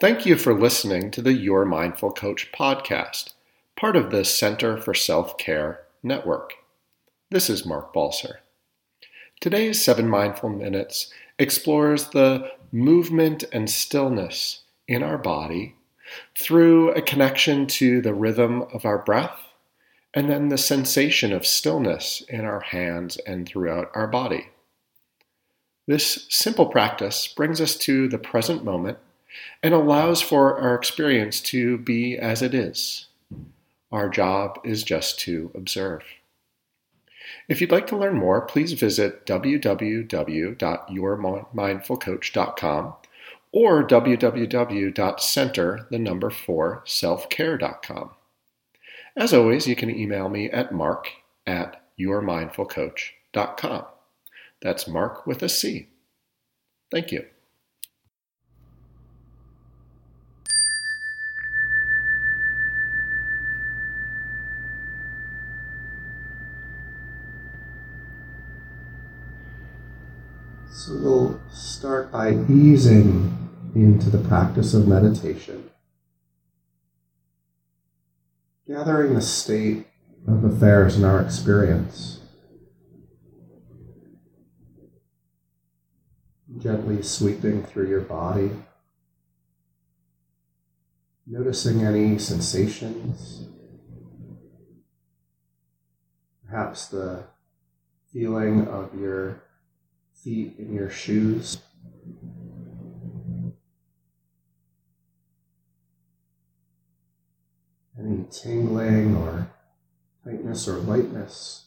Thank you for listening to the Your Mindful Coach podcast, part of the Center for Self Care Network. This is Marc Balser. Today's Seven Mindful Minutes explores the movement and stillness in our body through a connection to the rhythm of our breath and then the sensation of stillness in our hands and throughout our body. This simple practice brings us to the present moment and allows for our experience to be as it is. Our job is just to observe. If you'd like to learn more, please visit www.yourmindfulcoach.com or www.center, the number 4, selfcare.com. As always, you can email me at marc at yourmindfulcoach.com. That's Marc with a C. Thank you. So we'll start by easing into the practice of meditation, gathering the state of affairs in our experience, gently sweeping through your body, noticing any sensations, perhaps the feeling of your feet in your shoes. Any tingling or tightness or lightness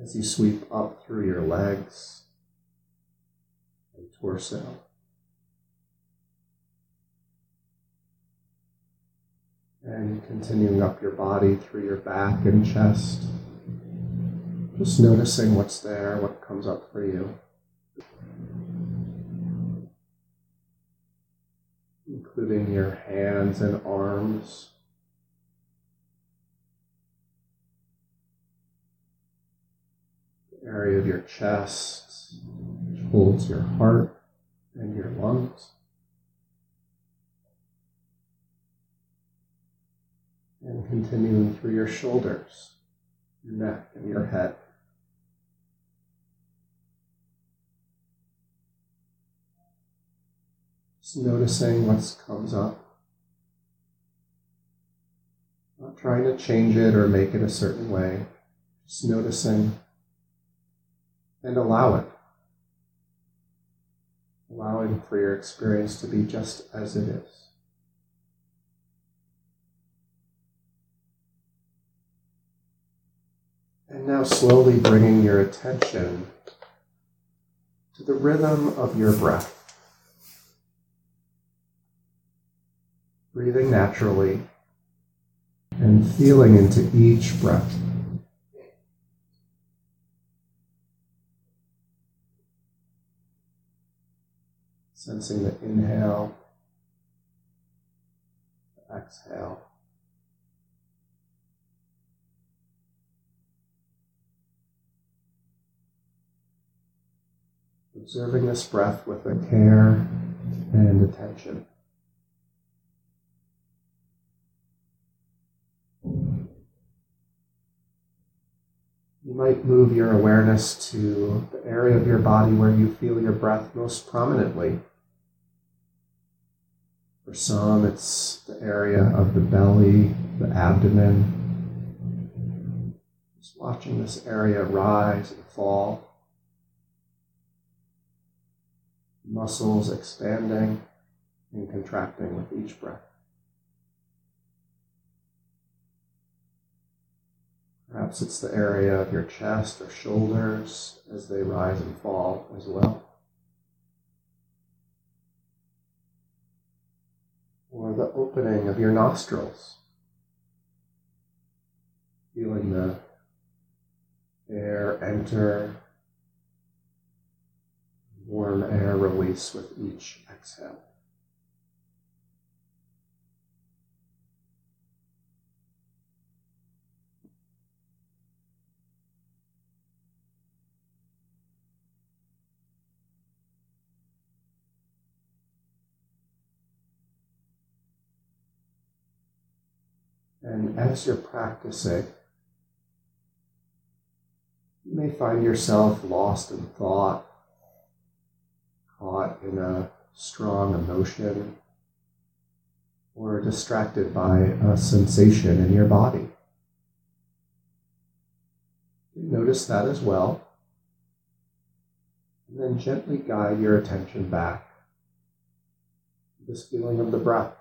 as you sweep up through your legs and torso. And continuing up your body through your back and chest. Just noticing what's there, what comes up for you. Including your hands and arms. The area of your chest, which holds your heart and your lungs. And continuing through your shoulders, your neck, and your head. Just noticing what comes up. Not trying to change it or make it a certain way. Just noticing and allow it. Allowing for your experience to be just as it is. And now slowly bringing your attention to the rhythm of your breath. Breathing naturally and feeling into each breath. Sensing the inhale, the exhale. Observing this breath with a care and attention. You might move your awareness to the area of your body where you feel your breath most prominently. For some, it's the area of the belly, the abdomen. Just watching this area rise and fall. Muscles expanding and contracting with each breath. Perhaps it's the area of your chest or shoulders as they rise and fall as well. Or the opening of your nostrils. Feeling the air enter, warm air release with each exhale. And as you're practicing, you may find yourself lost in thought, caught in a strong emotion, or distracted by a sensation in your body. Notice that as well. And then gently guide your attention back to this feeling of the breath.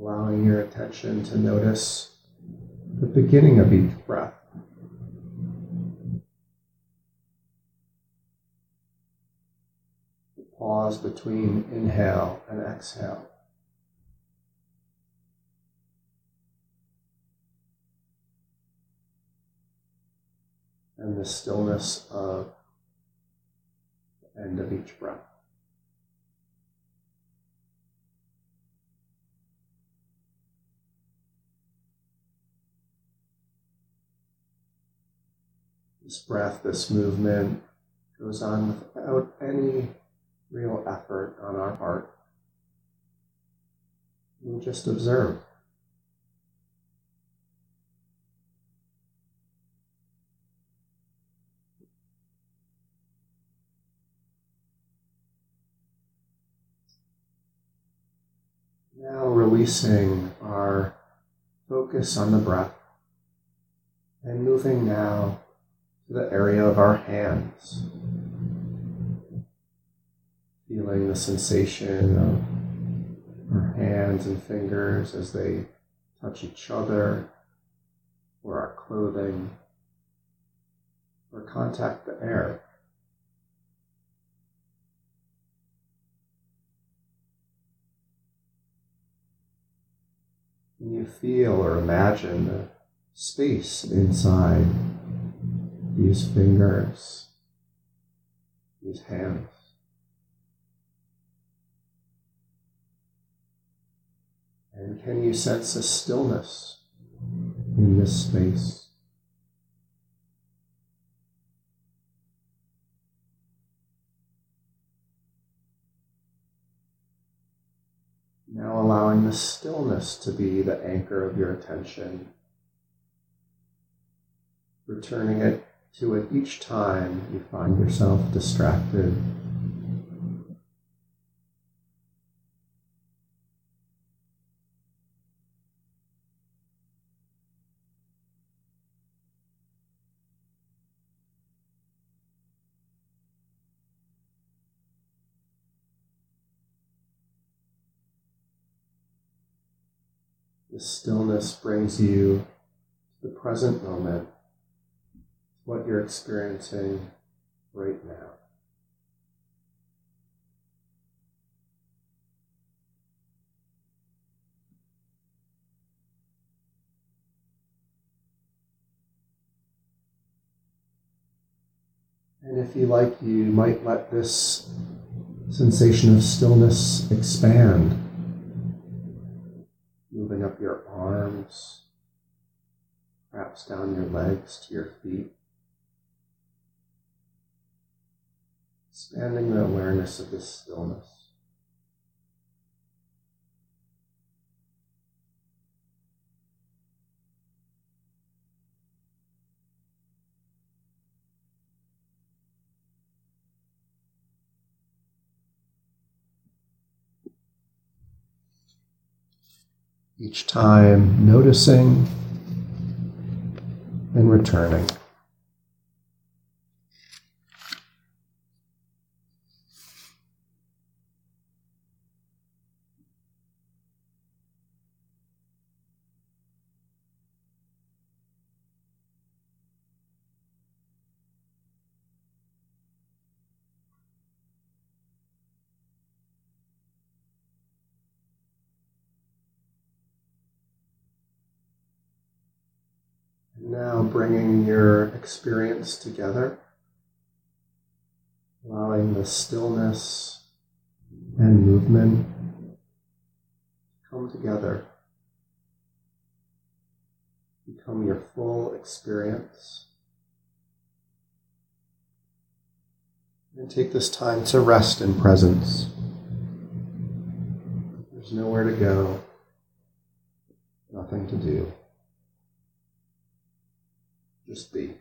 Allowing your attention to notice the beginning of each breath. The pause between inhale and exhale. And the stillness of the end of each breath. This breath, this movement goes on without any real effort on our part. We just observe. Now releasing our focus on the breath and moving now the area of our hands. Feeling the sensation of our hands and fingers as they touch each other or our clothing or contact the air. And you feel or imagine the space inside these fingers, these hands. And can you sense a stillness in this space? Now allowing the stillness to be the anchor of your attention, returning it to it each time you find yourself distracted. The stillness brings you to the present moment what you're experiencing right now. And if you like, you might let this sensation of stillness expand, moving up your arms, perhaps down your legs to your feet. Expanding the awareness of this stillness. Each time noticing and returning. Now bringing your experience together, allowing the stillness and movement to come together, become your full experience. And take this time to rest in presence. There's nowhere to go, nothing to do just be